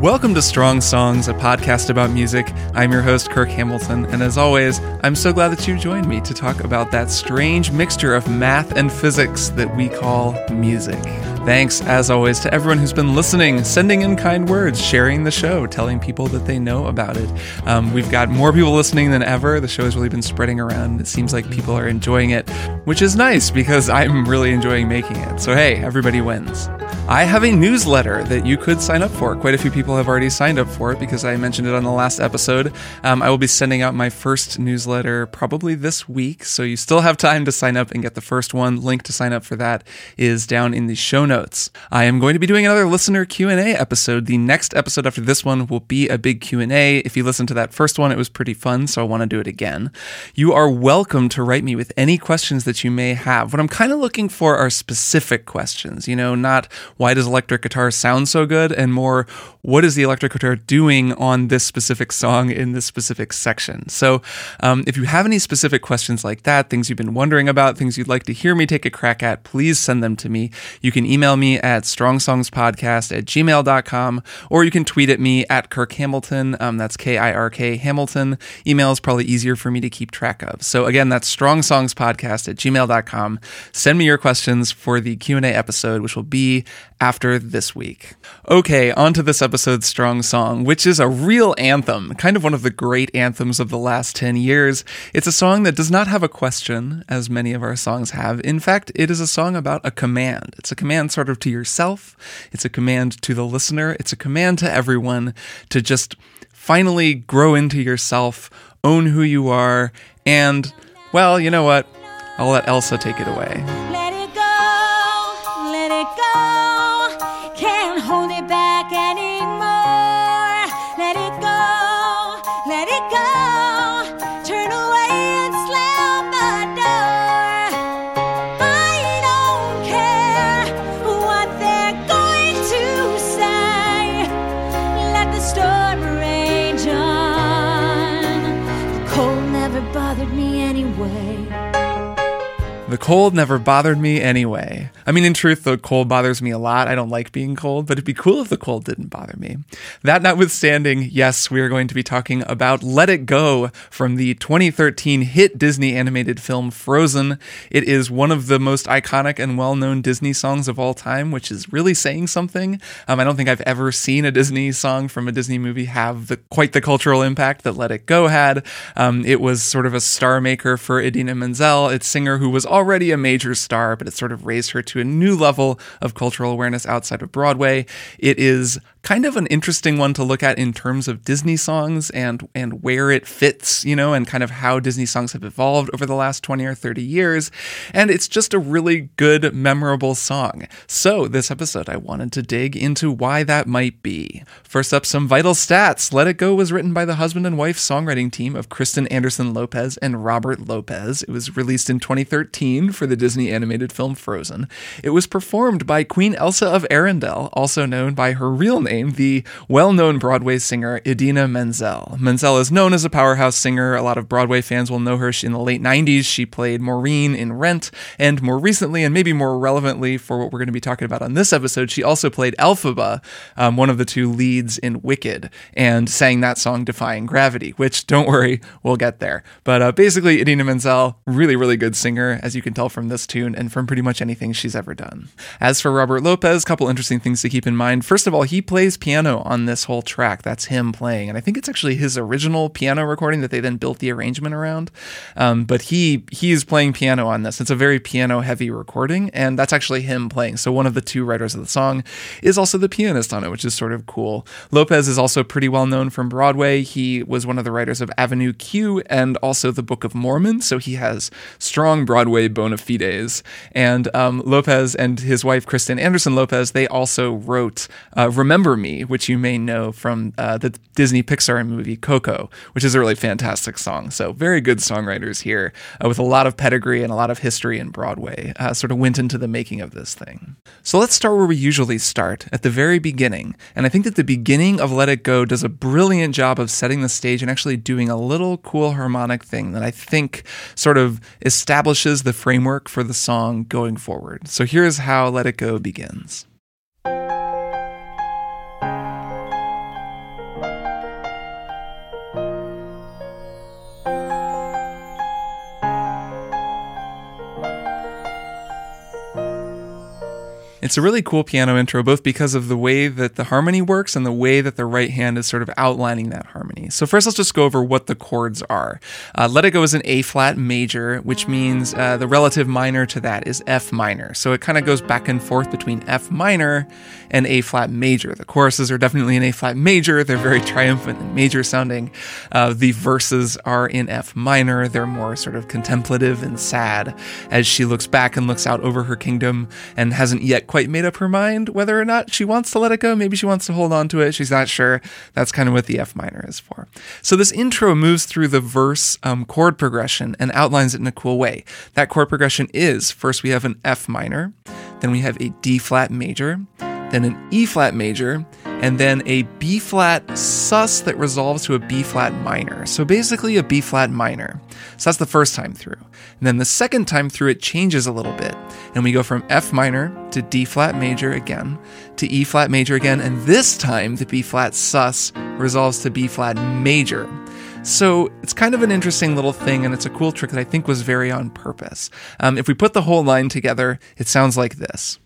Welcome to Strong Songs, a podcast about music. I'm your host, Kirk Hamilton, and as always, I'm so glad that you joined me to talk about that strange mixture of math and physics that we call music. Thanks, as always, to everyone who's been listening, sending in kind words, sharing the show, telling people that they know about it. Um, we've got more people listening than ever. The show has really been spreading around. It seems like people are enjoying it, which is nice because I'm really enjoying making it. So, hey, everybody wins. I have a newsletter that you could sign up for. Quite a few people have already signed up for it because I mentioned it on the last episode. Um, I will be sending out my first newsletter probably this week, so you still have time to sign up and get the first one. Link to sign up for that is down in the show notes. I am going to be doing another listener Q&A episode. The next episode after this one will be a big Q&A. If you listened to that first one, it was pretty fun, so I want to do it again. You are welcome to write me with any questions that you may have. What I'm kind of looking for are specific questions, you know, not why does electric guitar sound so good and more what is the electric guitar doing on this specific song in this specific section? So um, if you have any specific questions like that things you've been wondering about things you'd like to hear me take a crack at please send them to me. You can email me at strongsongspodcast at gmail.com or you can tweet at me at kirk hamilton. Um, that's k-i-r-k hamilton. Email is probably easier for me to keep track of. So again that's strongsongspodcast at gmail.com send me your questions for the q&a episode which will be after this week. Okay, on to this episode's Strong Song, which is a real anthem, kind of one of the great anthems of the last 10 years. It's a song that does not have a question, as many of our songs have. In fact, it is a song about a command. It's a command sort of to yourself, it's a command to the listener, it's a command to everyone to just finally grow into yourself, own who you are, and, well, you know what? I'll let Elsa take it away. Cold never bothered me anyway. I mean, in truth, the cold bothers me a lot. I don't like being cold, but it'd be cool if the cold didn't bother me. That notwithstanding, yes, we are going to be talking about Let It Go from the 2013 hit Disney animated film Frozen. It is one of the most iconic and well known Disney songs of all time, which is really saying something. Um, I don't think I've ever seen a Disney song from a Disney movie have the, quite the cultural impact that Let It Go had. Um, it was sort of a star maker for Idina Menzel, its singer who was already a major star, but it sort of raised her to a new level of cultural awareness outside of Broadway. It is kind of an interesting one to look at in terms of Disney songs and and where it fits, you know, and kind of how Disney songs have evolved over the last 20 or 30 years. And it's just a really good, memorable song. So, this episode I wanted to dig into why that might be. First up, some vital stats. Let It Go was written by the husband and wife songwriting team of Kristen Anderson Lopez and Robert Lopez. It was released in 2013 for the Disney animated film Frozen. It was performed by Queen Elsa of Arendelle, also known by her real name, the well known Broadway singer Idina Menzel. Menzel is known as a powerhouse singer. A lot of Broadway fans will know her. In the late 90s, she played Maureen in Rent, and more recently, and maybe more relevantly for what we're going to be talking about on this episode, she also played Elphaba, um, one of the two leads in Wicked, and sang that song Defying Gravity, which, don't worry, we'll get there. But uh, basically, Idina Menzel, really, really good singer, as you can tell from this tune and from pretty much anything she's ever done. As for Robert Lopez, a couple interesting things to keep in mind. First of all, he plays piano on this whole track. That's him playing. And I think it's actually his original piano recording that they then built the arrangement around. Um, but he he's playing piano on this. It's a very piano heavy recording, and that's actually him playing. So one of the two writers of the song is also the pianist on it, which is sort of cool. Lopez is also pretty well known from Broadway. He was one of the writers of Avenue Q and also the Book of Mormon. So he has strong Broadway bona fides. And um, Lopez and his wife, Kristen Anderson Lopez, they also wrote uh, Remember Me, which you may know from uh, the Disney Pixar movie Coco, which is a really fantastic song. So, very good songwriters here uh, with a lot of pedigree and a lot of history in Broadway, uh, sort of went into the making of this thing. So, let's start where we usually start, at the very beginning. And I think that the beginning of Let It Go does a brilliant job of setting the stage and actually doing a little cool harmonic thing that I think sort of establishes the framework for the song going forward. So, here's how Let It Go begins. It's a really cool piano intro, both because of the way that the harmony works and the way that the right hand is sort of outlining that harmony. So, first, let's just go over what the chords are. Uh, Let It Go is an A flat major, which means uh, the relative minor to that is F minor. So, it kind of goes back and forth between F minor and A flat major. The choruses are definitely in A flat major, they're very triumphant and major sounding. Uh, the verses are in F minor, they're more sort of contemplative and sad as she looks back and looks out over her kingdom and hasn't yet quite made up her mind whether or not she wants to let it go. Maybe she wants to hold on to it. She's not sure. That's kind of what the F minor is for. So this intro moves through the verse um, chord progression and outlines it in a cool way. That chord progression is first we have an F minor, then we have a D flat major, then an E flat major, and then a B flat sus that resolves to a B flat minor. So basically a B flat minor. So that's the first time through. And then the second time through, it changes a little bit. And we go from F minor to D flat major again, to E flat major again, and this time the B flat sus resolves to B flat major. So it's kind of an interesting little thing, and it's a cool trick that I think was very on purpose. Um, if we put the whole line together, it sounds like this.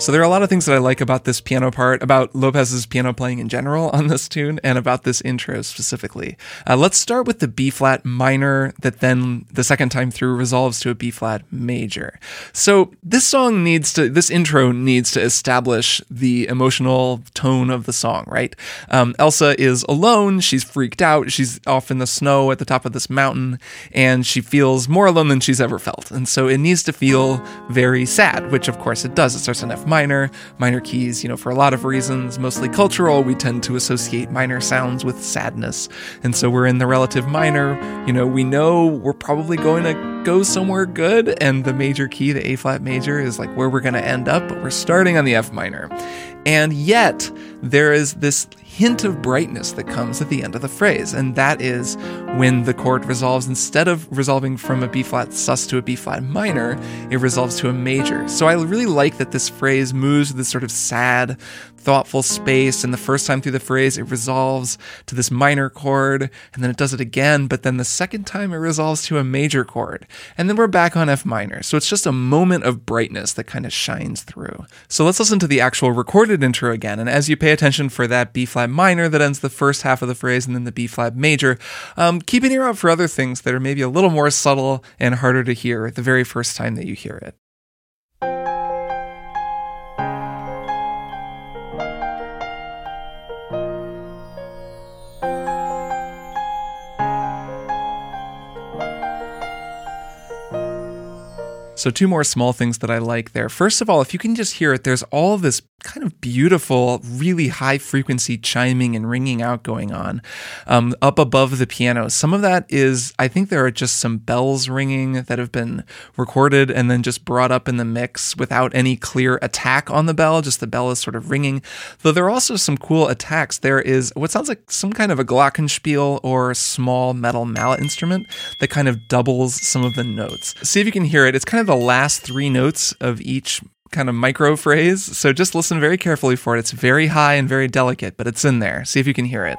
So there are a lot of things that I like about this piano part, about Lopez's piano playing in general on this tune, and about this intro specifically. Uh, let's start with the B flat minor that then the second time through resolves to a B flat major. So this song needs to, this intro needs to establish the emotional tone of the song, right? Um, Elsa is alone, she's freaked out, she's off in the snow at the top of this mountain, and she feels more alone than she's ever felt. And so it needs to feel very sad, which of course it does. It starts in F minor. Minor keys, you know, for a lot of reasons, mostly cultural, we tend to associate minor sounds with sadness. And so we're in the relative minor. You know, we know we're probably going to go somewhere good, and the major key, the A flat major, is like where we're going to end up, but we're starting on the F minor. And yet, there is this hint of brightness that comes at the end of the phrase, and that is when the chord resolves. Instead of resolving from a B flat sus to a B flat minor, it resolves to a major. So I really like that this phrase moves this sort of sad, thoughtful space, and the first time through the phrase, it resolves to this minor chord, and then it does it again, but then the second time it resolves to a major chord, and then we're back on F minor. So it's just a moment of brightness that kind of shines through. So let's listen to the actual recorded intro again, and as you pay attention for that B flat minor that ends the first half of the phrase and then the B flat major, um, keep an ear out for other things that are maybe a little more subtle and harder to hear the very first time that you hear it. So, two more small things that I like there. First of all, if you can just hear it, there's all this kind of beautiful, really high frequency chiming and ringing out going on um, up above the piano. Some of that is, I think there are just some bells ringing that have been recorded and then just brought up in the mix without any clear attack on the bell, just the bell is sort of ringing. Though there are also some cool attacks. There is what sounds like some kind of a glockenspiel or small metal mallet instrument that kind of doubles some of the notes. See if you can hear it. It's kind of the last three notes of each kind of micro phrase. So just listen very carefully for it. It's very high and very delicate, but it's in there. See if you can hear it.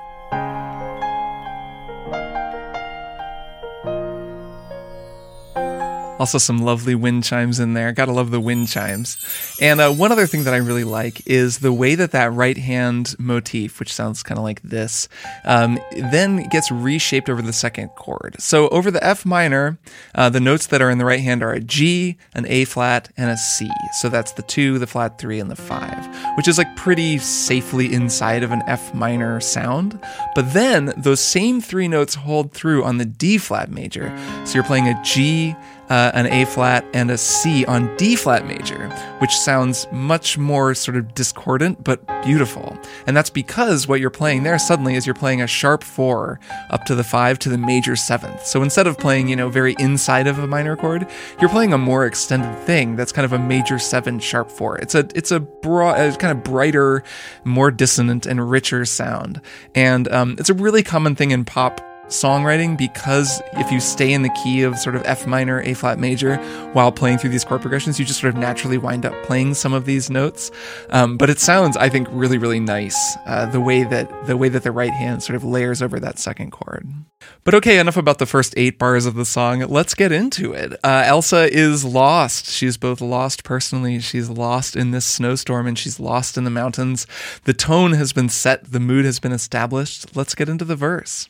Also, some lovely wind chimes in there. Gotta love the wind chimes. And uh, one other thing that I really like is the way that that right hand motif, which sounds kind of like this, um, then gets reshaped over the second chord. So over the F minor, uh, the notes that are in the right hand are a G, an A flat, and a C. So that's the two, the flat three, and the five, which is like pretty safely inside of an F minor sound. But then those same three notes hold through on the D flat major. So you're playing a G, uh, an A flat, and a C on D flat major, which sounds much more sort of discordant but beautiful. And that's because what you're playing there suddenly is you're playing a sharp four up to the five to the major seventh. So instead of playing, you know, very inside of a minor chord, you're playing a more extended thing that's kind of a major seven sharp four. It's a it's a broad, a kind of brighter, more dissonant and richer sound, and um, it's a really common thing in pop songwriting because if you stay in the key of sort of F minor, A flat major while playing through these chord progressions, you just sort of naturally wind up playing some of these notes. Um, but it sounds, I think, really, really nice uh, the way that the way that the right hand sort of layers over that second chord. But okay, enough about the first eight bars of the song. Let's get into it. Uh, Elsa is lost. She's both lost personally, she's lost in this snowstorm, and she's lost in the mountains. The tone has been set, the mood has been established. Let's get into the verse.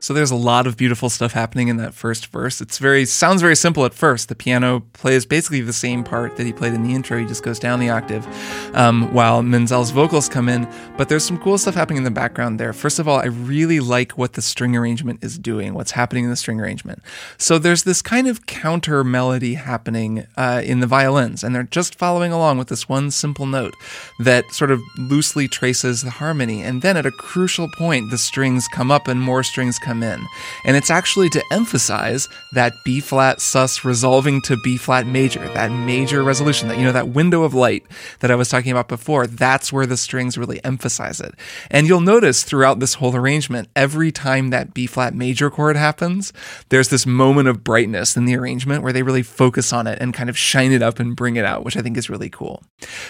So there's a lot of beautiful stuff happening in that first verse. It's very sounds very simple at first. The piano plays basically the same part that he played in the intro. He just goes down the octave, um, while Menzel's vocals come in. But there's some cool stuff happening in the background there. First of all, I really like what the string arrangement is doing. What's happening in the string arrangement. So there's this kind of counter melody happening uh, in the violins, and they're just following along with this one simple note that sort of loosely traces the harmony. And then at a crucial point, the strings come up and more strings come come in. And it's actually to emphasize that B flat sus resolving to B flat major, that major resolution, that, you know, that window of light that I was talking about before. That's where the strings really emphasize it. And you'll notice throughout this whole arrangement, every time that B flat major chord happens, there's this moment of brightness in the arrangement where they really focus on it and kind of shine it up and bring it out, which I think is really cool.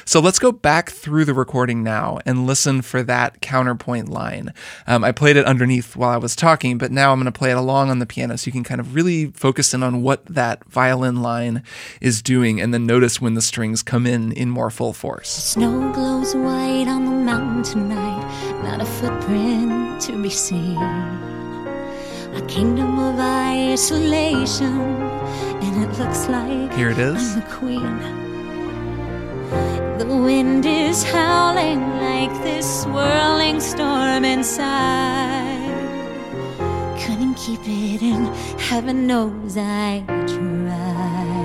So let's go back through the recording now and listen for that counterpoint line. Um, I played it underneath while I was talking but now I'm going to play it along on the piano so you can kind of really focus in on what that violin line is doing and then notice when the strings come in in more full force. Snow glows white on the mountain tonight, not a footprint to be seen. A kingdom of isolation, and it looks like Here it is. I'm the queen. The wind is howling like this swirling storm inside couldn't keep it in. Heaven knows I tried.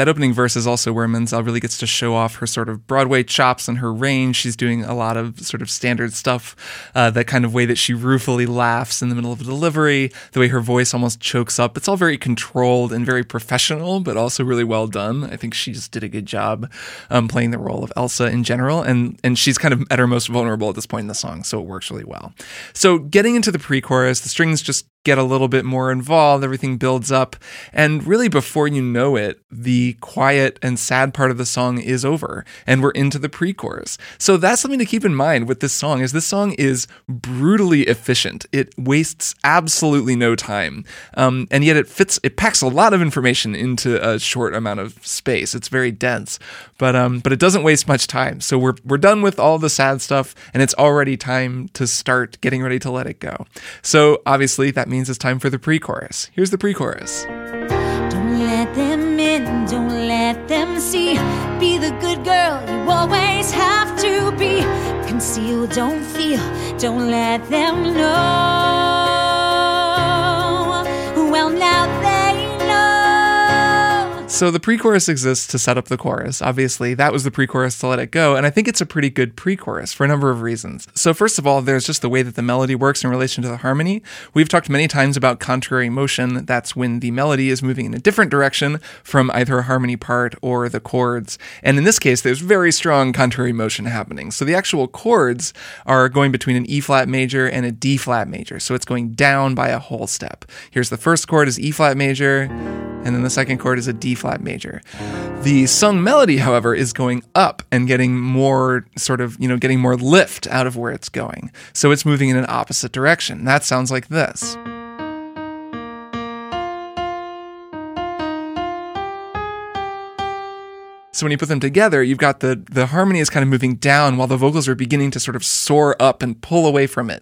That opening verse is also where Menzel really gets to show off her sort of Broadway chops and her range. She's doing a lot of sort of standard stuff, uh, that kind of way that she ruefully laughs in the middle of a delivery, the way her voice almost chokes up. It's all very controlled and very professional, but also really well done. I think she just did a good job um, playing the role of Elsa in general, and and she's kind of at her most vulnerable at this point in the song, so it works really well. So getting into the pre-chorus, the strings just get a little bit more involved, everything builds up, and really before you know it, the quiet and sad part of the song is over and we're into the pre-chorus. So that's something to keep in mind with this song is this song is brutally efficient. It wastes absolutely no time. Um, and yet it fits it packs a lot of information into a short amount of space. It's very dense. But um but it doesn't waste much time. So we're we're done with all the sad stuff and it's already time to start getting ready to let it go. So obviously that means it's time for the pre chorus. Here's the pre chorus. Don't let them in, don't let them see. Be the good girl you always have to be. Conceal, don't feel, don't let them know. So the pre chorus exists to set up the chorus. Obviously, that was the pre chorus to let it go. And I think it's a pretty good pre chorus for a number of reasons. So, first of all, there's just the way that the melody works in relation to the harmony. We've talked many times about contrary motion. That's when the melody is moving in a different direction from either a harmony part or the chords. And in this case, there's very strong contrary motion happening. So the actual chords are going between an E flat major and a D flat major. So it's going down by a whole step. Here's the first chord is E flat major, and then the second chord is a D flat major. The sung melody, however, is going up and getting more sort of, you know, getting more lift out of where it's going. So it's moving in an opposite direction. That sounds like this. So when you put them together, you've got the the harmony is kind of moving down while the vocals are beginning to sort of soar up and pull away from it.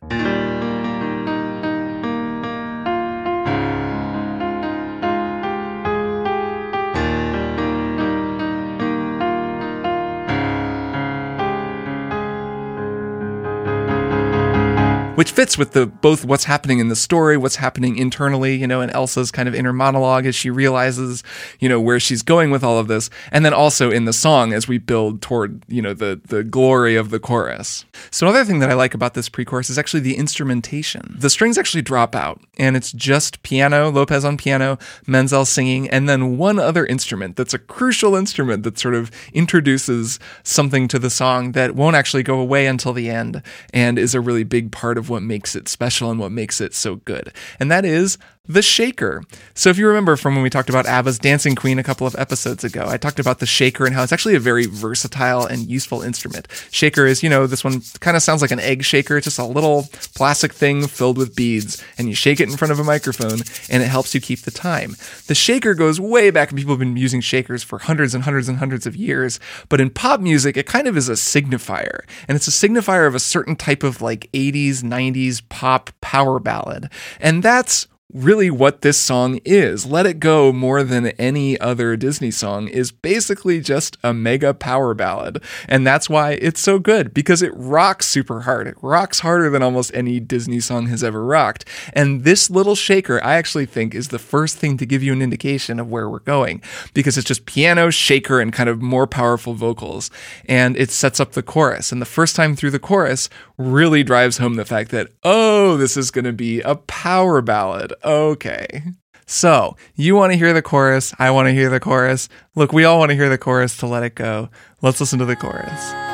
Which fits with the both what's happening in the story, what's happening internally, you know, and Elsa's kind of inner monologue as she realizes, you know, where she's going with all of this, and then also in the song as we build toward, you know, the the glory of the chorus. So another thing that I like about this pre-chorus is actually the instrumentation. The strings actually drop out, and it's just piano, Lopez on piano, Menzel singing, and then one other instrument that's a crucial instrument that sort of introduces something to the song that won't actually go away until the end and is a really big part of what makes it special and what makes it so good. And that is the shaker. So, if you remember from when we talked about ABBA's Dancing Queen a couple of episodes ago, I talked about the shaker and how it's actually a very versatile and useful instrument. Shaker is, you know, this one kind of sounds like an egg shaker. It's just a little plastic thing filled with beads, and you shake it in front of a microphone, and it helps you keep the time. The shaker goes way back, and people have been using shakers for hundreds and hundreds and hundreds of years. But in pop music, it kind of is a signifier, and it's a signifier of a certain type of like 80s, 90s pop power ballad. And that's really what this song is. Let It Go, more than any other Disney song, is basically just a mega power ballad. And that's why it's so good, because it rocks super hard. It rocks harder than almost any Disney song has ever rocked. And this little shaker, I actually think, is the first thing to give you an indication of where we're going, because it's just piano, shaker, and kind of more powerful vocals. And it sets up the chorus. And the first time through the chorus really drives home the fact that, oh, this is going to be a power ballad okay. So, you want to hear the chorus. I want to hear the chorus. Look, we all want to hear the chorus to let it go. Let's listen to the chorus.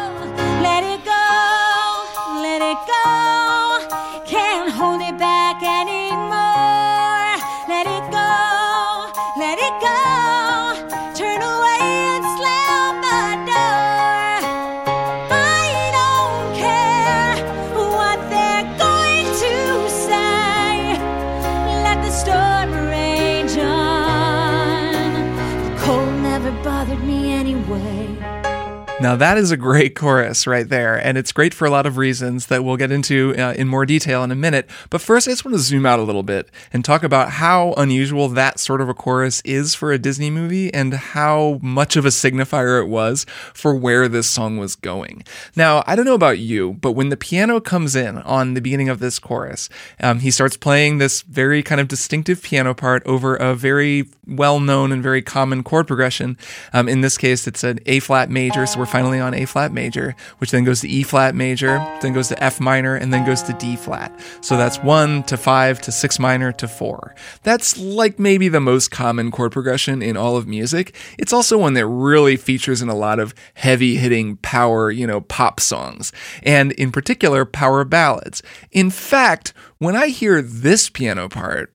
Now, that is a great chorus right there, and it's great for a lot of reasons that we'll get into uh, in more detail in a minute. But first, I just want to zoom out a little bit and talk about how unusual that sort of a chorus is for a Disney movie and how much of a signifier it was for where this song was going. Now, I don't know about you, but when the piano comes in on the beginning of this chorus, um, he starts playing this very kind of distinctive piano part over a very well known and very common chord progression. Um, in this case, it's an A flat major, so we're finally on A flat major, which then goes to E flat major, then goes to F minor, and then goes to D flat. So that's one to five to six minor to four. That's like maybe the most common chord progression in all of music. It's also one that really features in a lot of heavy hitting power, you know, pop songs, and in particular, power ballads. In fact, when I hear this piano part,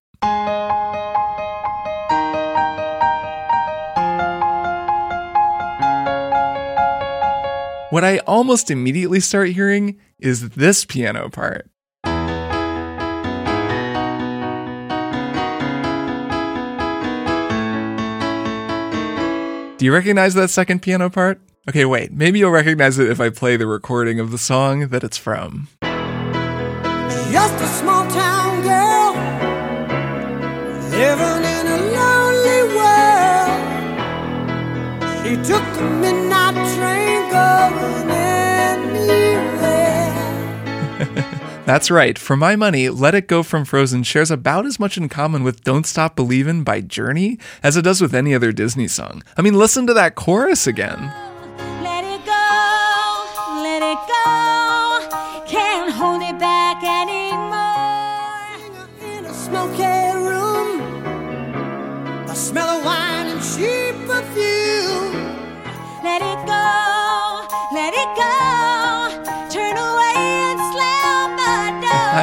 What I almost immediately start hearing is this piano part. Do you recognize that second piano part? Okay, wait, maybe you'll recognize it if I play the recording of the song that it's from. Just a small town girl living in a lonely world. She took the. That's right. For my money, Let It Go from Frozen shares about as much in common with Don't Stop Believin' by Journey as it does with any other Disney song. I mean, listen to that chorus again.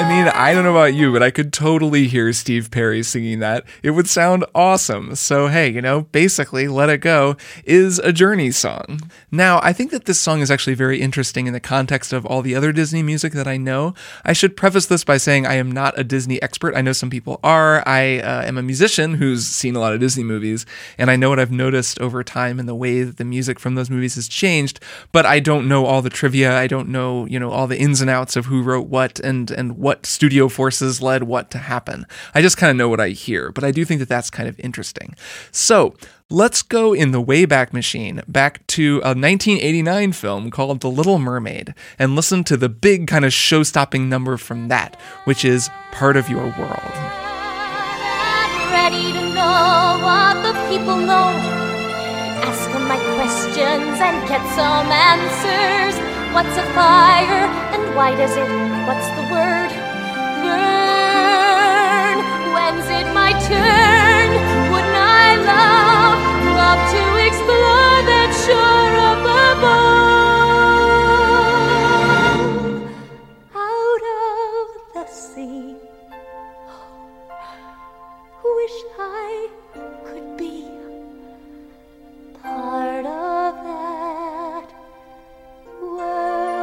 I mean, I don't know about you, but I could totally hear Steve Perry singing that. It would sound awesome. So, hey, you know, basically, Let It Go is a Journey song. Now, I think that this song is actually very interesting in the context of all the other Disney music that I know. I should preface this by saying I am not a Disney expert. I know some people are. I uh, am a musician who's seen a lot of Disney movies, and I know what I've noticed over time in the way that the music from those movies has changed, but I don't know all the trivia. I don't know, you know, all the ins and outs of who wrote what and and what studio forces led what to happen. I just kind of know what I hear, but I do think that that's kind of interesting. So let's go in the Wayback Machine back to a 1989 film called The Little Mermaid and listen to the big kind of show stopping number from that, which is Part of Your World. what. Ask my questions and get some answers. What's a fire and why does it? What's the My turn? Wouldn't I love, love to explore that shore? Out of the sea. Oh, wish I could be part of that world.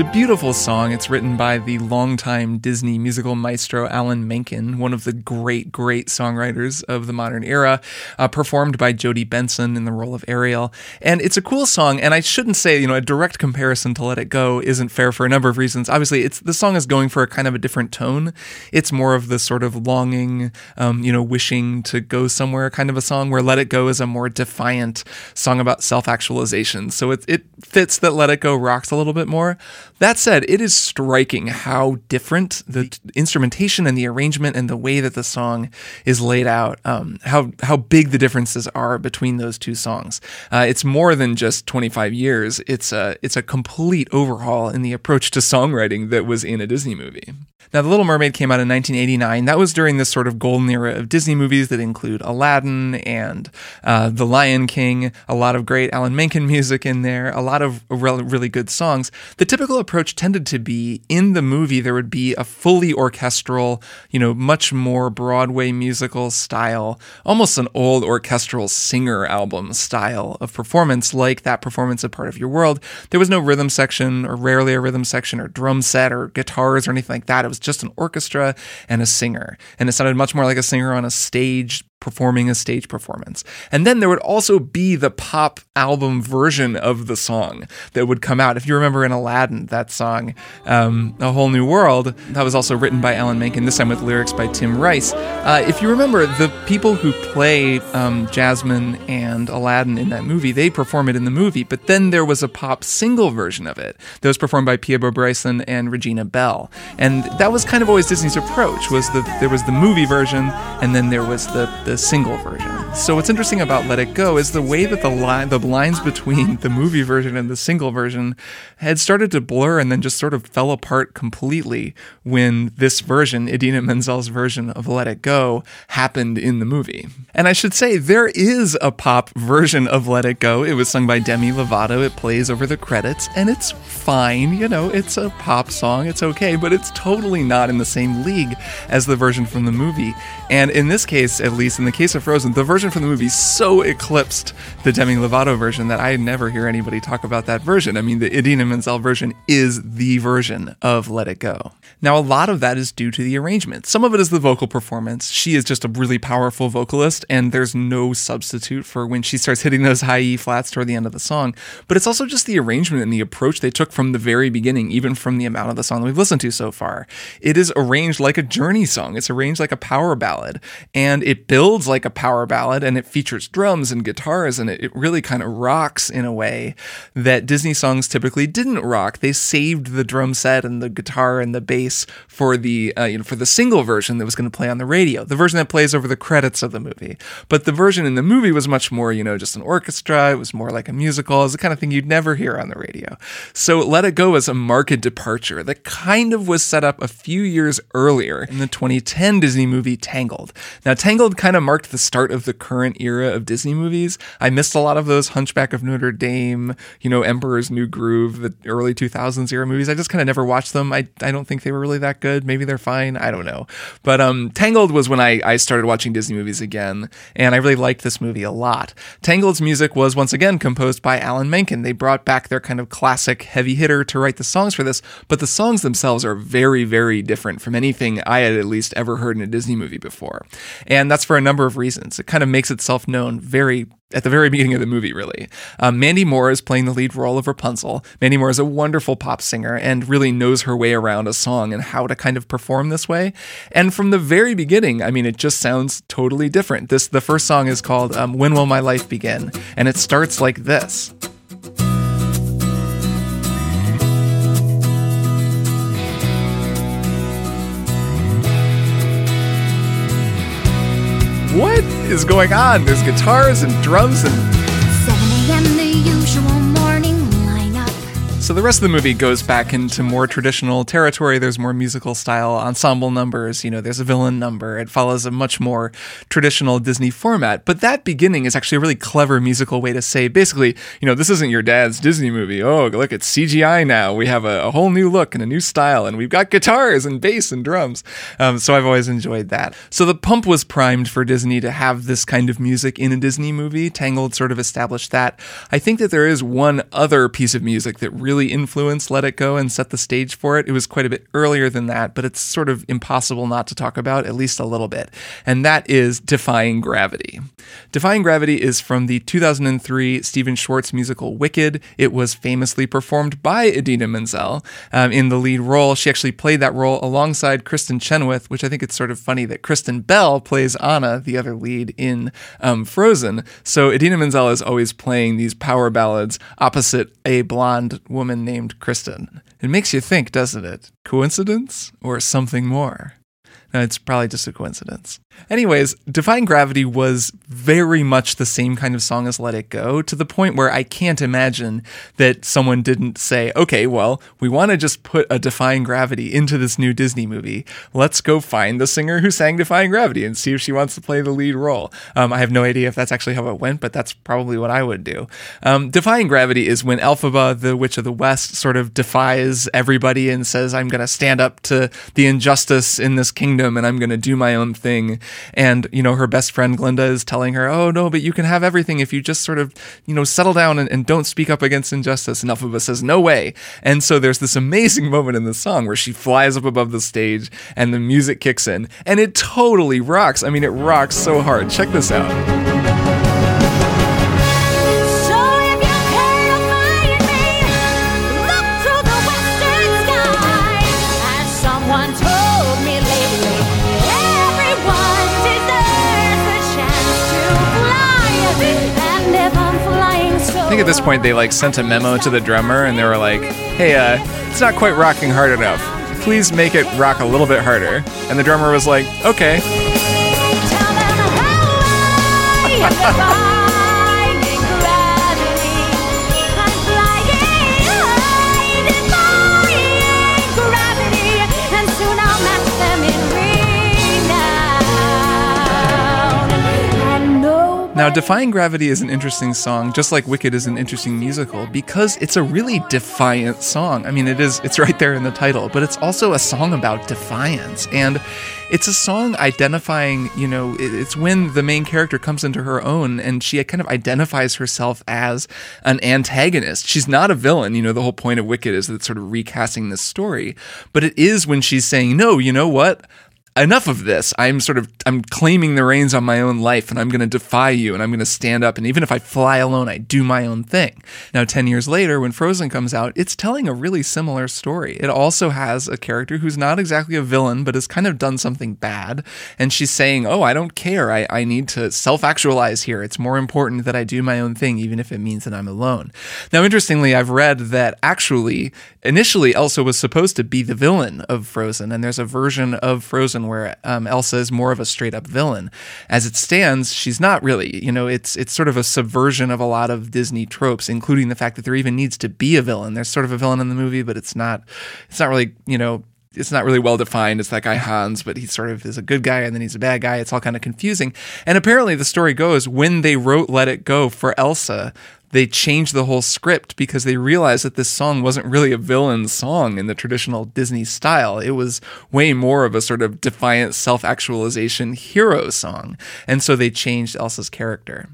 A beautiful song. It's written by the longtime Disney musical maestro Alan Menken, one of the great, great songwriters of the modern era, uh, performed by Jodi Benson in the role of Ariel. And it's a cool song. And I shouldn't say, you know, a direct comparison to Let It Go isn't fair for a number of reasons. Obviously, it's the song is going for a kind of a different tone. It's more of the sort of longing, um, you know, wishing to go somewhere kind of a song, where Let It Go is a more defiant song about self actualization. So it, it fits that Let It Go rocks a little bit more. That said, it is striking how different the t- instrumentation and the arrangement and the way that the song is laid out, um, how how big the differences are between those two songs. Uh, it's more than just 25 years. It's a it's a complete overhaul in the approach to songwriting that was in a Disney movie. Now, The Little Mermaid came out in 1989. That was during this sort of golden era of Disney movies that include Aladdin and uh, The Lion King, a lot of great Alan Menken music in there, a lot of really, good songs. The typical approach tended to be in the movie, there would be a fully orchestral, you know, much more Broadway musical style, almost an old orchestral singer album style of performance, like that performance of Part of Your World. There was no rhythm section, or rarely a rhythm section, or drum set, or guitars, or anything like that. It was just an orchestra and a singer. And it sounded much more like a singer on a stage performing a stage performance. And then there would also be the pop album version of the song that would come out. If you remember in Aladdin, that song, um, A Whole New World, that was also written by Alan Menken, this time with lyrics by Tim Rice. Uh, if you remember, the people who play um, Jasmine and Aladdin in that movie, they perform it in the movie, but then there was a pop single version of it that was performed by Peabo Bryson and Regina Belle. And that was kind of always Disney's approach, was that there was the movie version, and then there was the the single version. So what's interesting about Let It Go is the way that the line, the lines between the movie version and the single version had started to blur and then just sort of fell apart completely when this version, Idina Menzel's version of Let It Go, happened in the movie. And I should say there is a pop version of Let It Go. It was sung by Demi Lovato. It plays over the credits and it's fine, you know, it's a pop song, it's okay, but it's totally not in the same league as the version from the movie. And in this case, at least in the case of Frozen, the version from the movie so eclipsed the Demi Lovato version that I never hear anybody talk about that version. I mean, the Idina Menzel version is the version of Let It Go. Now, a lot of that is due to the arrangement. Some of it is the vocal performance. She is just a really powerful vocalist, and there's no substitute for when she starts hitting those high E flats toward the end of the song. But it's also just the arrangement and the approach they took from the very beginning, even from the amount of the song that we've listened to so far. It is arranged like a Journey song, it's arranged like a power ballad, and it builds like a power ballad, and it features drums and guitars, and it, it really kind of rocks in a way that Disney songs typically didn't rock. They saved the drum set and the guitar and the bass for the uh, you know for the single version that was going to play on the radio, the version that plays over the credits of the movie. But the version in the movie was much more you know just an orchestra. It was more like a musical. It's the kind of thing you'd never hear on the radio. So Let It Go was a marked departure that kind of was set up a few years earlier in the 2010 Disney movie Tangled. Now Tangled kind of marked the start of the current era of Disney movies. I missed a lot of those Hunchback of Notre Dame, you know, Emperor's New Groove, the early 2000s era movies. I just kind of never watched them. I, I don't think they were really that good. Maybe they're fine. I don't know. But um, Tangled was when I, I started watching Disney movies again, and I really liked this movie a lot. Tangled's music was once again composed by Alan Menken. They brought back their kind of classic heavy hitter to write the songs for this, but the songs themselves are very, very different from anything I had at least ever heard in a Disney movie before. And that's for a number of reasons. It kind of makes itself known very at the very beginning of the movie, really. Um, Mandy Moore is playing the lead role of Rapunzel. Mandy Moore is a wonderful pop singer and really knows her way around a song and how to kind of perform this way. And from the very beginning, I mean, it just sounds totally different. This the first song is called um, "When Will My Life Begin," and it starts like this. What is going on? There's guitars and drums and 7 a.m. So the rest of the movie goes back into more traditional territory. There's more musical style ensemble numbers. You know, there's a villain number. It follows a much more traditional Disney format. But that beginning is actually a really clever musical way to say, basically, you know, this isn't your dad's Disney movie. Oh, look, it's CGI now. We have a, a whole new look and a new style, and we've got guitars and bass and drums. Um, so I've always enjoyed that. So the pump was primed for Disney to have this kind of music in a Disney movie. Tangled sort of established that. I think that there is one other piece of music that really influenced Let It Go and set the stage for it. It was quite a bit earlier than that, but it's sort of impossible not to talk about, at least a little bit. And that is Defying Gravity. Defying Gravity is from the 2003 Stephen Schwartz musical Wicked. It was famously performed by Idina Menzel um, in the lead role. She actually played that role alongside Kristin Chenoweth, which I think it's sort of funny that Kristen Bell plays Anna, the other lead in um, Frozen. So Idina Menzel is always playing these power ballads opposite a blonde woman named Kristen. It makes you think, doesn't it? Coincidence or something more? No, it's probably just a coincidence. Anyways, Defying Gravity was very much the same kind of song as Let It Go, to the point where I can't imagine that someone didn't say, okay, well, we want to just put a Defying Gravity into this new Disney movie. Let's go find the singer who sang Defying Gravity and see if she wants to play the lead role. Um, I have no idea if that's actually how it went, but that's probably what I would do. Um, Defying Gravity is when Elphaba, the Witch of the West, sort of defies everybody and says, I'm going to stand up to the injustice in this kingdom and I'm going to do my own thing. And, you know, her best friend Glinda is telling her, oh, no, but you can have everything if you just sort of, you know, settle down and, and don't speak up against injustice. And Elphaba says, no way. And so there's this amazing moment in the song where she flies up above the stage and the music kicks in and it totally rocks. I mean, it rocks so hard. Check this out. Think at this point they like sent a memo to the drummer and they were like, "Hey, uh, it's not quite rocking hard enough. Please make it rock a little bit harder." And the drummer was like, "Okay." Now, Defying Gravity is an interesting song, just like Wicked is an interesting musical, because it's a really defiant song. I mean, it is, it's right there in the title, but it's also a song about defiance. And it's a song identifying, you know, it's when the main character comes into her own and she kind of identifies herself as an antagonist. She's not a villain. You know, the whole point of Wicked is that it's sort of recasting this story, but it is when she's saying, no, you know what? Enough of this. I'm sort of I'm claiming the reins on my own life and I'm going to defy you and I'm going to stand up and even if I fly alone, I do my own thing. Now 10 years later when Frozen comes out, it's telling a really similar story. It also has a character who's not exactly a villain but has kind of done something bad and she's saying, "Oh, I don't care. I I need to self-actualize here. It's more important that I do my own thing even if it means that I'm alone." Now interestingly, I've read that actually initially Elsa was supposed to be the villain of Frozen and there's a version of Frozen where um, Elsa is more of a straight up villain. As it stands, she's not really. You know, it's it's sort of a subversion of a lot of Disney tropes, including the fact that there even needs to be a villain. There's sort of a villain in the movie, but it's not it's not really you know it's not really well defined. It's that guy Hans, but he sort of is a good guy and then he's a bad guy. It's all kind of confusing. And apparently, the story goes when they wrote "Let It Go" for Elsa, they changed the whole script because they realized that this song wasn't really a villain song in the traditional Disney style. It was way more of a sort of defiant self actualization hero song. And so they changed Elsa's character.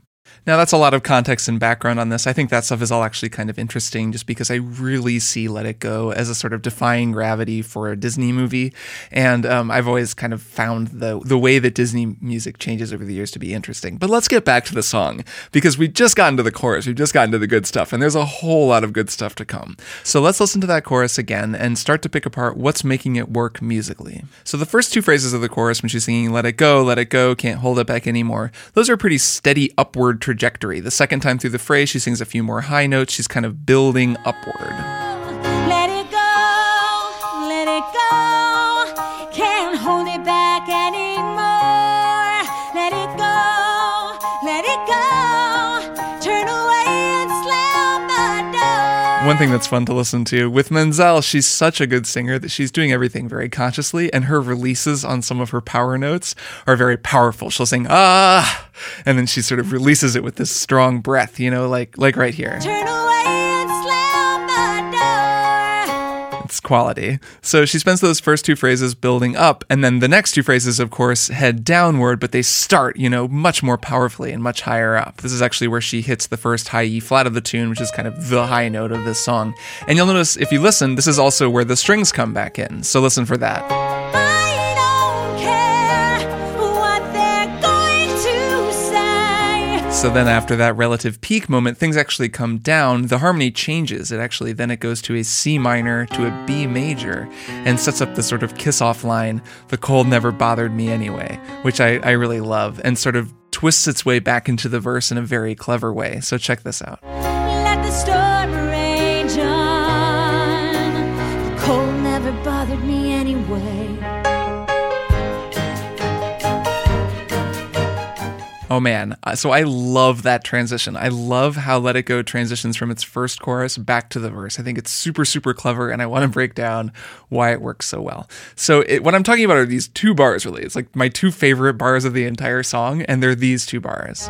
Now, that's a lot of context and background on this. I think that stuff is all actually kind of interesting just because I really see Let It Go as a sort of defying gravity for a Disney movie. And um, I've always kind of found the, the way that Disney music changes over the years to be interesting. But let's get back to the song because we've just got into the chorus, we've just gotten to the good stuff, and there's a whole lot of good stuff to come. So let's listen to that chorus again and start to pick apart what's making it work musically. So the first two phrases of the chorus, when she's singing Let It Go, Let It Go, Can't Hold It Back Anymore, those are pretty steady upward trajectory. The second time through the phrase, she sings a few more high notes. She's kind of building upward. One thing that's fun to listen to with Menzel, she's such a good singer that she's doing everything very consciously, and her releases on some of her power notes are very powerful. She'll sing ah, and then she sort of releases it with this strong breath, you know, like like right here. Quality. So she spends those first two phrases building up, and then the next two phrases, of course, head downward, but they start, you know, much more powerfully and much higher up. This is actually where she hits the first high E flat of the tune, which is kind of the high note of this song. And you'll notice if you listen, this is also where the strings come back in. So listen for that. So then after that relative peak moment, things actually come down. The harmony changes. It actually then it goes to a C minor to a B major and sets up the sort of kiss off line, the cold never bothered me anyway, which I, I really love, and sort of twists its way back into the verse in a very clever way. So check this out. Oh man. Uh, So I love that transition. I love how Let It Go transitions from its first chorus back to the verse. I think it's super, super clever, and I want to break down why it works so well. So, it, what I'm talking about are these two bars, really. It's like my two favorite bars of the entire song, and they're these two bars.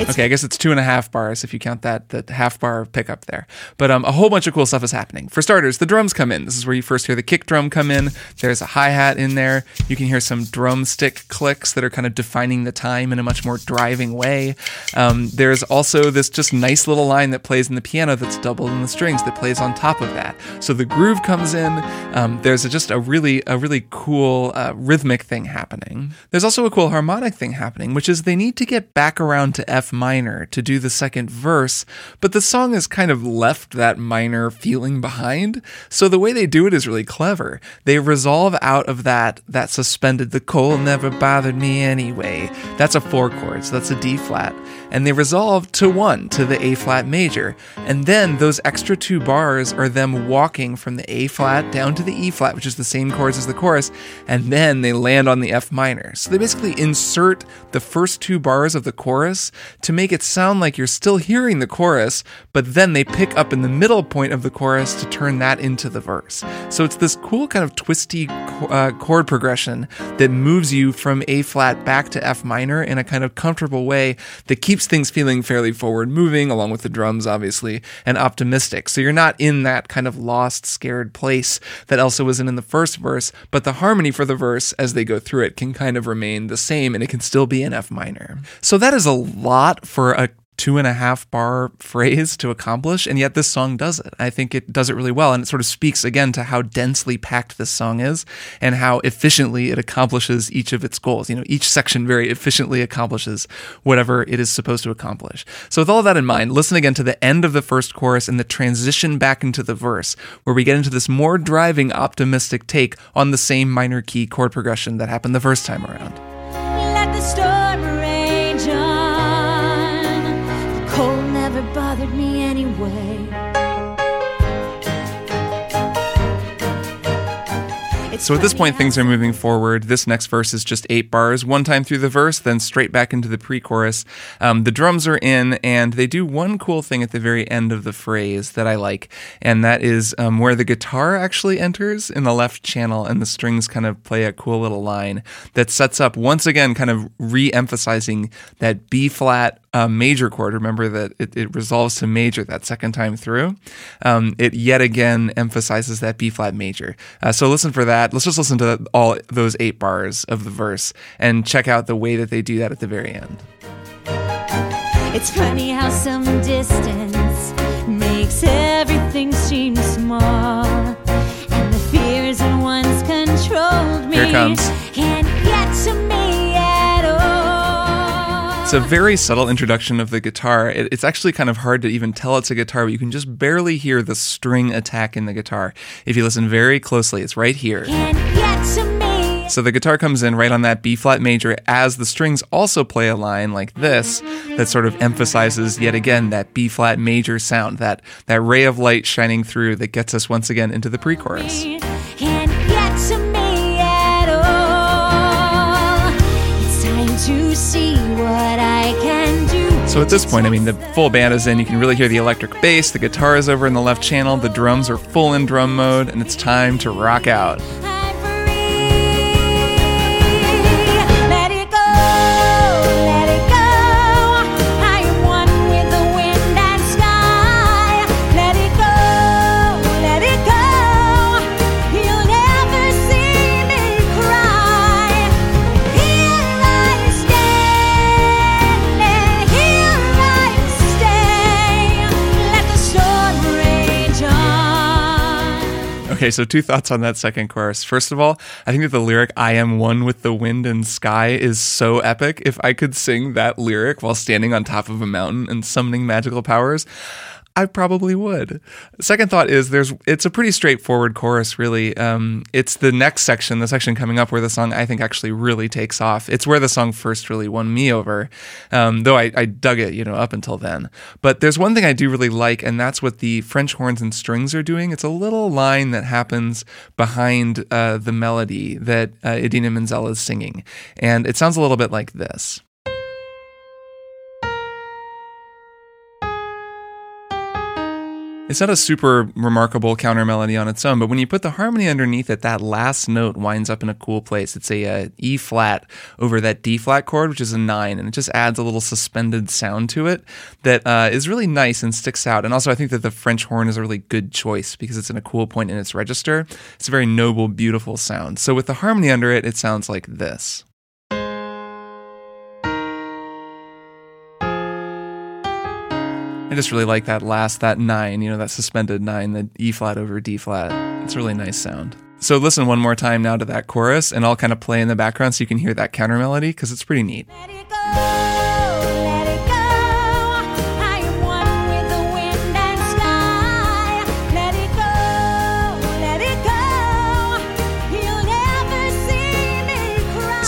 Okay, I guess it's two and a half bars if you count that that half bar pickup there. But um, a whole bunch of cool stuff is happening. For starters, the drums come in. This is where you first hear the kick drum come in. There's a hi hat in there. You can hear some drumstick clicks that are kind of defining the time in a much more driving way. Um, there's also this just nice little line that plays in the piano that's doubled in the strings that plays on top of that. So the groove comes in. Um, there's a, just a really a really cool uh, rhythmic thing happening. There's also a cool harmonic thing happening, which is they need to get back around to F minor to do the second verse, but the song has kind of left that minor feeling behind. So the way they do it is really clever. They resolve out of that that suspended the cold never bothered me anyway. That's a four chord, so that's a D flat. And they resolve to one, to the A flat major. And then those extra two bars are them walking from the A flat down to the E flat, which is the same chords as the chorus, and then they land on the F minor. So they basically insert the first two bars of the chorus to make it sound like you're still hearing the chorus, but then they pick up in the middle point of the chorus to turn that into the verse. So it's this cool kind of twisty uh, chord progression that moves you from A flat back to F minor in a kind of comfortable way that keeps things feeling fairly forward moving, along with the drums, obviously, and optimistic. So you're not in that kind of lost, scared place that Elsa was in in the first verse, but the harmony for the verse as they go through it can kind of remain the same and it can still be in F minor. So that is a lot for a two and a half bar phrase to accomplish, and yet this song does it. I think it does it really well, and it sort of speaks again to how densely packed this song is and how efficiently it accomplishes each of its goals. You know, each section very efficiently accomplishes whatever it is supposed to accomplish. So, with all that in mind, listen again to the end of the first chorus and the transition back into the verse, where we get into this more driving, optimistic take on the same minor key chord progression that happened the first time around. It's So at this point, things are moving forward. This next verse is just eight bars, one time through the verse, then straight back into the pre chorus. Um, the drums are in, and they do one cool thing at the very end of the phrase that I like, and that is um, where the guitar actually enters in the left channel, and the strings kind of play a cool little line that sets up, once again, kind of re emphasizing that B flat uh, major chord, remember that it, it, resolves to major that second time through. Um, it yet again emphasizes that B flat major. Uh, so listen for that. Let's just listen to all those eight bars of the verse and check out the way that they do that at the very end. It's funny how some distance makes everything seem small. And the fears that once controlled me Here comes. It's a very subtle introduction of the guitar. It, it's actually kind of hard to even tell it's a guitar, but you can just barely hear the string attack in the guitar. If you listen very closely, it's right here. Can't get to me. So the guitar comes in right on that B flat major as the strings also play a line like this that sort of emphasizes yet again that B flat major sound, that that ray of light shining through that gets us once again into the pre-chorus. So at this point, I mean, the full band is in. You can really hear the electric bass. The guitar is over in the left channel. The drums are full in drum mode, and it's time to rock out. Okay, so two thoughts on that second chorus. First of all, I think that the lyric "I am one with the wind and sky" is so epic. If I could sing that lyric while standing on top of a mountain and summoning magical powers, I probably would. Second thought is there's it's a pretty straightforward chorus, really. Um, it's the next section, the section coming up, where the song I think actually really takes off. It's where the song first really won me over, um, though I, I dug it, you know, up until then. But there's one thing I do really like, and that's what the French horns and strings are doing. It's a little line that happens behind uh, the melody that uh, Idina Menzel is singing, and it sounds a little bit like this. It's not a super remarkable counter melody on its own, but when you put the harmony underneath it, that last note winds up in a cool place. It's a uh, E flat over that D flat chord, which is a nine, and it just adds a little suspended sound to it that uh, is really nice and sticks out. And also, I think that the French horn is a really good choice because it's in a cool point in its register. It's a very noble, beautiful sound. So with the harmony under it, it sounds like this. I just really like that last, that nine, you know, that suspended nine, the E flat over D flat. It's a really nice sound. So listen one more time now to that chorus, and I'll kind of play in the background so you can hear that counter melody because it's pretty neat.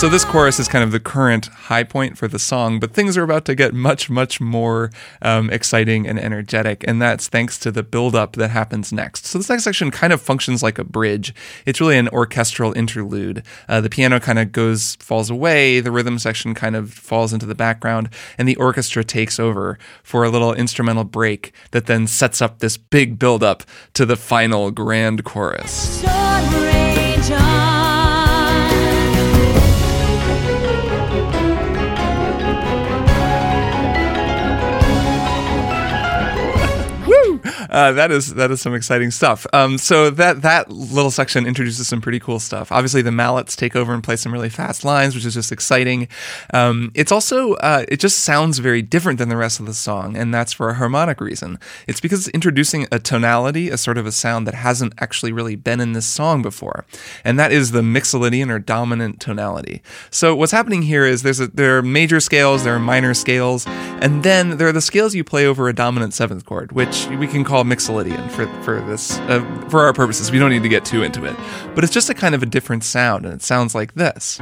So this chorus is kind of the current high point for the song, but things are about to get much, much more um, exciting and energetic, and that's thanks to the build-up that happens next. So this next section kind of functions like a bridge. It's really an orchestral interlude. Uh, the piano kind of goes, falls away, the rhythm section kind of falls into the background, and the orchestra takes over for a little instrumental break that then sets up this big build-up to the final grand chorus. Uh, that is that is some exciting stuff. Um, so that that little section introduces some pretty cool stuff. Obviously, the mallets take over and play some really fast lines, which is just exciting. Um, it's also uh, it just sounds very different than the rest of the song, and that's for a harmonic reason. It's because it's introducing a tonality, a sort of a sound that hasn't actually really been in this song before, and that is the mixolydian or dominant tonality. So what's happening here is there's a, there are major scales, there are minor scales, and then there are the scales you play over a dominant seventh chord, which we can call mixolydian for for this uh, for our purposes. We don't need to get too into it, but it's just a kind of a different sound, and it sounds like this.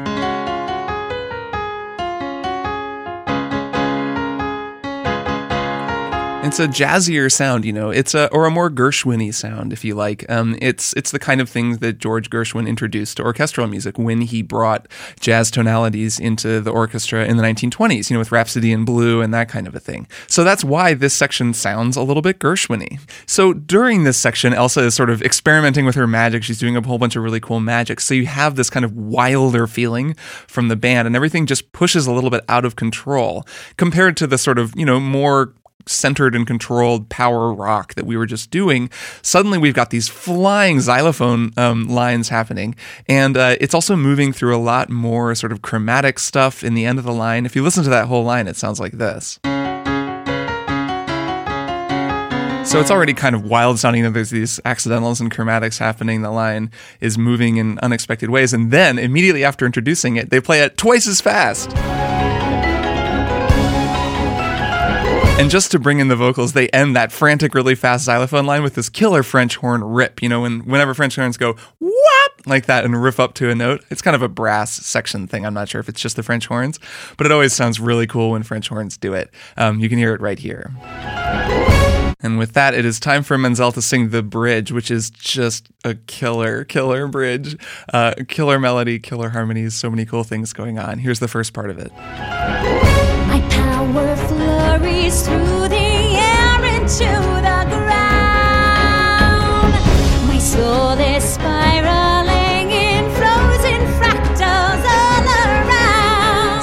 It's a jazzier sound, you know. It's a or a more Gershwin-y sound, if you like. Um, it's it's the kind of thing that George Gershwin introduced to orchestral music when he brought jazz tonalities into the orchestra in the 1920s, you know, with Rhapsody in Blue and that kind of a thing. So that's why this section sounds a little bit Gershwin-y. So during this section, Elsa is sort of experimenting with her magic. She's doing a whole bunch of really cool magic. So you have this kind of wilder feeling from the band, and everything just pushes a little bit out of control compared to the sort of you know more centered and controlled power rock that we were just doing, suddenly we've got these flying xylophone um, lines happening. And uh, it's also moving through a lot more sort of chromatic stuff in the end of the line. If you listen to that whole line, it sounds like this. So it's already kind of wild sounding that there's these accidentals and chromatics happening. The line is moving in unexpected ways. And then immediately after introducing it, they play it twice as fast. And just to bring in the vocals, they end that frantic, really fast xylophone line with this killer French horn rip. You know, when whenever French horns go whoop like that and riff up to a note, it's kind of a brass section thing. I'm not sure if it's just the French horns, but it always sounds really cool when French horns do it. Um, you can hear it right here. And with that, it is time for Menzel to sing the bridge, which is just a killer, killer bridge, uh, killer melody, killer harmonies, so many cool things going on. Here's the first part of it. Through the air into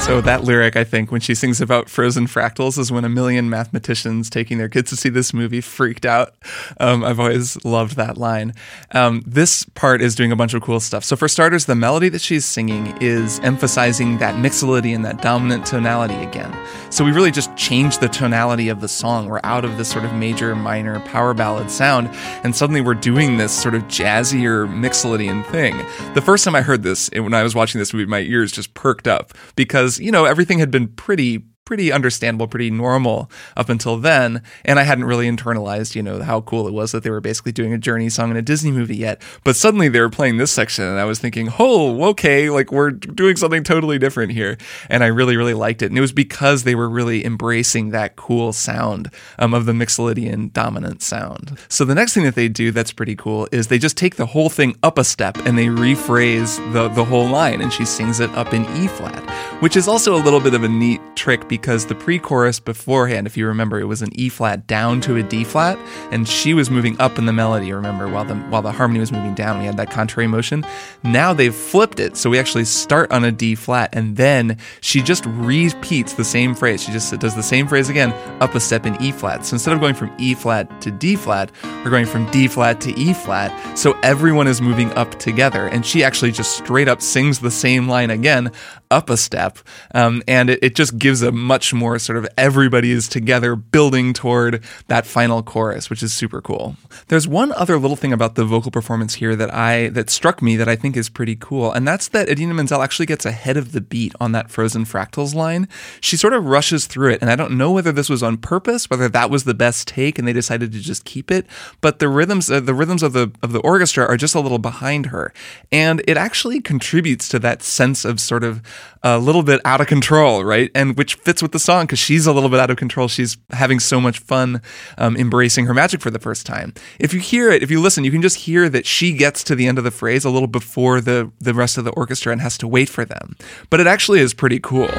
So that lyric, I think, when she sings about frozen fractals, is when a million mathematicians taking their kids to see this movie freaked out. Um, I've always loved that line. Um, this part is doing a bunch of cool stuff. So for starters, the melody that she's singing is emphasizing that mixolydian, that dominant tonality again. So we really just changed the tonality of the song. We're out of this sort of major, minor power ballad sound, and suddenly we're doing this sort of jazzier mixolydian thing. The first time I heard this, when I was watching this movie, my ears just perked up because you know everything had been pretty pretty understandable, pretty normal up until then. And I hadn't really internalized, you know, how cool it was that they were basically doing a Journey song in a Disney movie yet. But suddenly they were playing this section and I was thinking, oh, okay, like we're doing something totally different here. And I really, really liked it. And it was because they were really embracing that cool sound um, of the Mixolydian dominant sound. So the next thing that they do that's pretty cool is they just take the whole thing up a step and they rephrase the, the whole line and she sings it up in E flat, which is also a little bit of a neat trick because the pre-chorus beforehand, if you remember, it was an E flat down to a D flat, and she was moving up in the melody. Remember, while the while the harmony was moving down, we had that contrary motion. Now they've flipped it, so we actually start on a D flat, and then she just repeats the same phrase. She just does the same phrase again, up a step in E flat. So instead of going from E flat to D flat, we're going from D flat to E flat. So everyone is moving up together, and she actually just straight up sings the same line again, up a step, um, and it, it just gives a much more sort of everybody is together building toward that final chorus, which is super cool. There's one other little thing about the vocal performance here that I that struck me that I think is pretty cool, and that's that Idina Menzel actually gets ahead of the beat on that Frozen Fractals line. She sort of rushes through it, and I don't know whether this was on purpose, whether that was the best take, and they decided to just keep it. But the rhythms, uh, the rhythms of the of the orchestra are just a little behind her, and it actually contributes to that sense of sort of a little bit out of control, right? And which fits with the song because she's a little bit out of control. She's having so much fun um, embracing her magic for the first time. If you hear it, if you listen, you can just hear that she gets to the end of the phrase a little before the, the rest of the orchestra and has to wait for them. But it actually is pretty cool.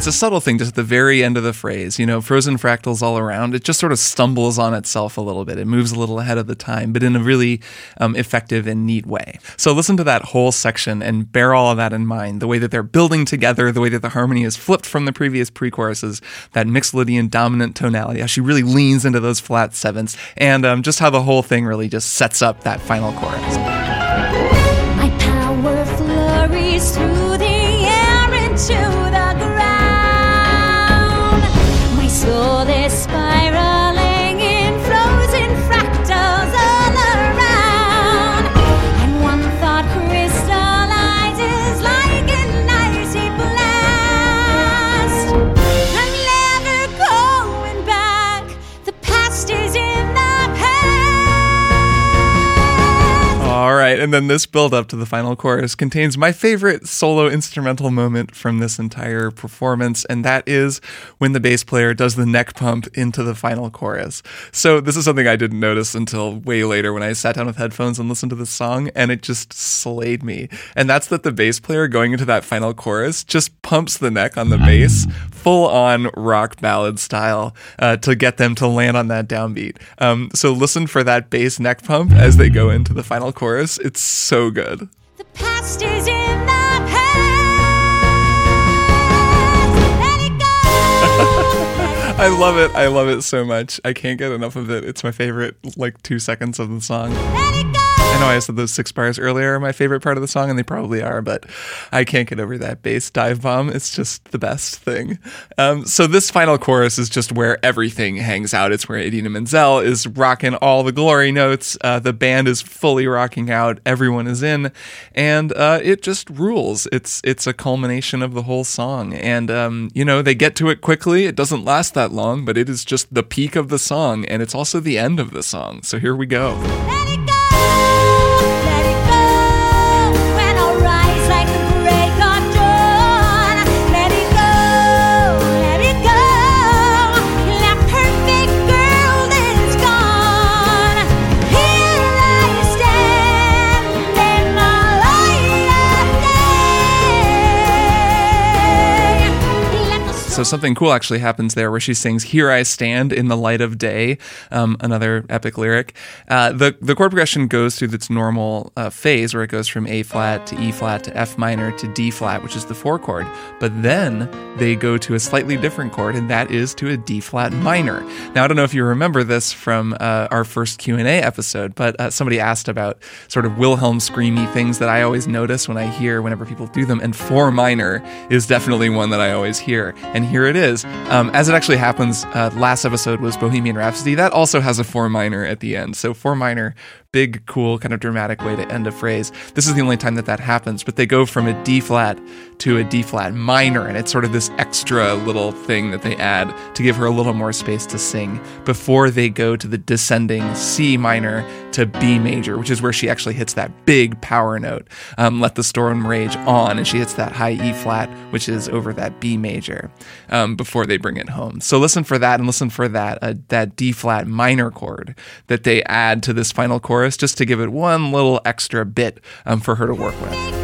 It's a subtle thing just at the very end of the phrase, you know, frozen fractals all around. It just sort of stumbles on itself a little bit. It moves a little ahead of the time, but in a really um, effective and neat way. So listen to that whole section and bear all of that in mind. The way that they're building together, the way that the harmony is flipped from the previous pre choruses, that Mixolydian dominant tonality, how she really leans into those flat sevenths, and um, just how the whole thing really just sets up that final chorus. And then this build up to the final chorus contains my favorite solo instrumental moment from this entire performance, and that is when the bass player does the neck pump into the final chorus. So this is something I didn't notice until way later when I sat down with headphones and listened to the song, and it just slayed me. And that's that the bass player going into that final chorus just pumps the neck on the bass, full on rock ballad style, uh, to get them to land on that downbeat. Um, so listen for that bass neck pump as they go into the final chorus. So good. The past is in the past. Let it go. I love it. I love it so much. I can't get enough of it. It's my favorite, like, two seconds of the song. Know I said those six bars earlier are my favorite part of the song, and they probably are, but I can't get over that bass dive bomb. It's just the best thing. Um, so this final chorus is just where everything hangs out. It's where Idina Menzel is rocking all the glory notes. Uh, the band is fully rocking out. Everyone is in, and uh, it just rules. It's it's a culmination of the whole song, and um, you know they get to it quickly. It doesn't last that long, but it is just the peak of the song, and it's also the end of the song. So here we go. So something cool actually happens there where she sings "Here I Stand in the Light of Day," um, another epic lyric. Uh, the the chord progression goes through its normal uh, phase where it goes from A flat to E flat to F minor to D flat, which is the four chord. But then they go to a slightly different chord, and that is to a D flat minor. Now I don't know if you remember this from uh, our first Q and A episode, but uh, somebody asked about sort of Wilhelm screamy things that I always notice when I hear whenever people do them, and four minor is definitely one that I always hear. And here it is. Um, as it actually happens, uh, last episode was Bohemian Rhapsody. That also has a four minor at the end. So four minor, big, cool, kind of dramatic way to end a phrase. This is the only time that that happens, but they go from a D flat to a D flat minor, and it's sort of this extra little thing that they add to give her a little more space to sing before they go to the descending C minor to B major, which is where she actually hits that big power note. Um, Let the storm rage on, and she hits that high E flat, which is over that B major, um, before they bring it home. So listen for that, and listen for that uh, that D flat minor chord that they add to this final chorus, just to give it one little extra bit um, for her to work with.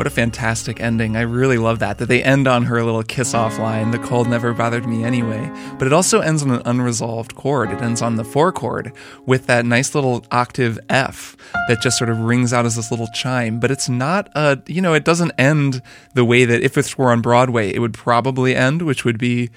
What a fantastic ending. I really love that. That they end on her little kiss off line, the cold never bothered me anyway. But it also ends on an unresolved chord. It ends on the four chord with that nice little octave F that just sort of rings out as this little chime. But it's not a, you know, it doesn't end the way that if it were on Broadway, it would probably end, which would be,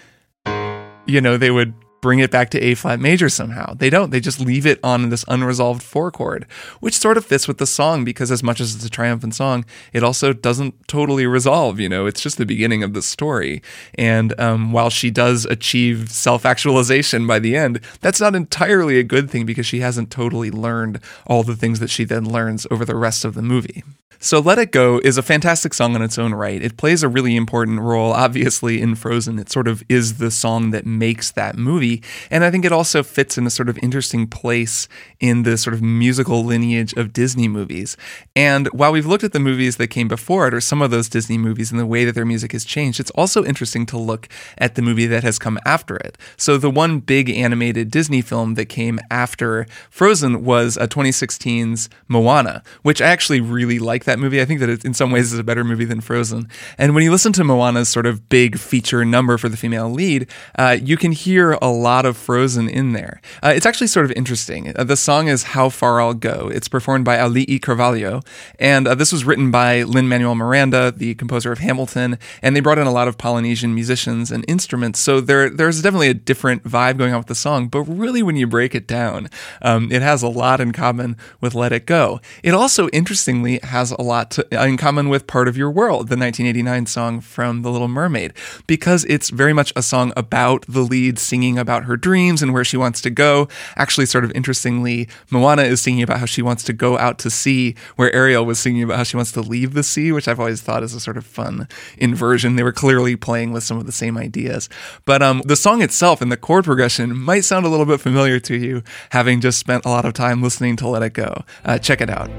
you know, they would bring it back to A flat major somehow. They don't. They just leave it on this unresolved four chord, which sort of fits with the song because as much as it's a triumphant song, it also doesn't totally resolve. You know, it's just the beginning of the story. And um, while she does achieve self actualization by the end, that's not entirely a good thing because she hasn't totally learned all the things that she then learns over the rest of the movie. So Let It Go is a fantastic song on its own right. It plays a really important role, obviously, in Frozen. It sort of is the song that makes that movie. And I think it also fits in a sort of interesting place in the sort of musical lineage of Disney movies. And while we've looked at the movies that came before it, or some of those Disney movies and the way that their music has changed, it's also interesting to look at the movie that has come after it. So the one big animated Disney film that came after Frozen was a 2016's Moana, which I actually really like that movie. I think that it in some ways is a better movie than Frozen. And when you listen to Moana's sort of big feature number for the female lead, uh, you can hear a lot of Frozen in there. Uh, it's actually sort of interesting. Uh, the song is How Far I'll Go. It's performed by Auli'i Cravalho, and uh, this was written by Lin Manuel Miranda, the composer of Hamilton, and they brought in a lot of Polynesian musicians and instruments. So there, there's definitely a different vibe going on with the song. But really, when you break it down, um, it has a lot in common with Let It Go. It also, interestingly, has a lot to, in common with Part of Your World, the 1989 song from The Little Mermaid, because it's very much a song about the lead singing about her dreams and where she wants to go. Actually, sort of interestingly, Moana is singing about how she wants to go out to sea, where Ariel was singing about how she wants to leave the sea, which I've always thought is a sort of fun inversion. They were clearly playing with some of the same ideas. But um, the song itself and the chord progression might sound a little bit familiar to you, having just spent a lot of time listening to Let It Go. Uh, check it out.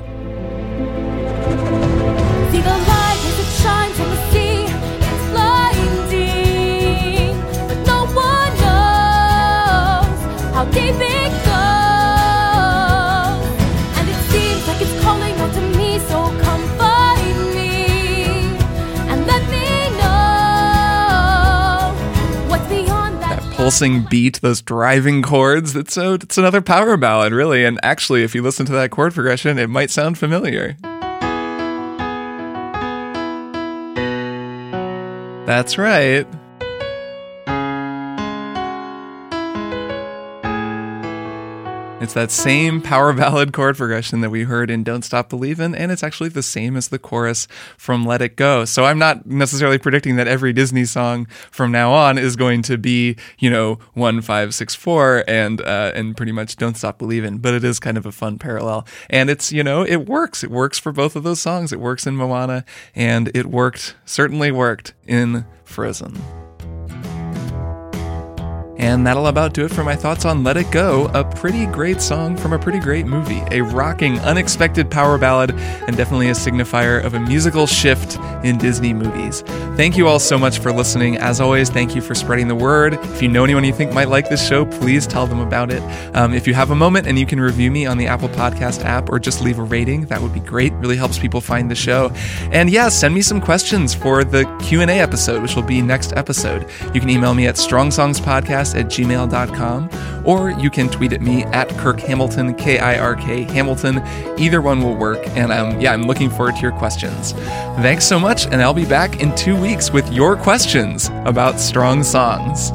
Pulsing beat, those driving chords. It's a, it's another power ballad, really. And actually, if you listen to that chord progression, it might sound familiar. That's right. It's that same power ballad chord progression that we heard in Don't Stop Believin', and it's actually the same as the chorus from Let It Go. So I'm not necessarily predicting that every Disney song from now on is going to be, you know, one five six four and uh, and pretty much Don't Stop Believin', but it is kind of a fun parallel, and it's you know it works. It works for both of those songs. It works in Moana, and it worked certainly worked in Frozen. And that'll about do it for my thoughts on Let It Go, a pretty great song from a pretty great movie. A rocking, unexpected power ballad, and definitely a signifier of a musical shift in Disney movies. Thank you all so much for listening. As always, thank you for spreading the word. If you know anyone you think might like this show, please tell them about it. Um, if you have a moment and you can review me on the Apple Podcast app or just leave a rating, that would be great. Really helps people find the show. And yeah, send me some questions for the Q&A episode, which will be next episode. You can email me at strongsongspodcast at gmail.com or you can tweet at me at Kirk Hamilton, K I R K Hamilton. Either one will work. And um, yeah, I'm looking forward to your questions. Thanks so much. And I'll be back in two weeks with your questions about strong songs.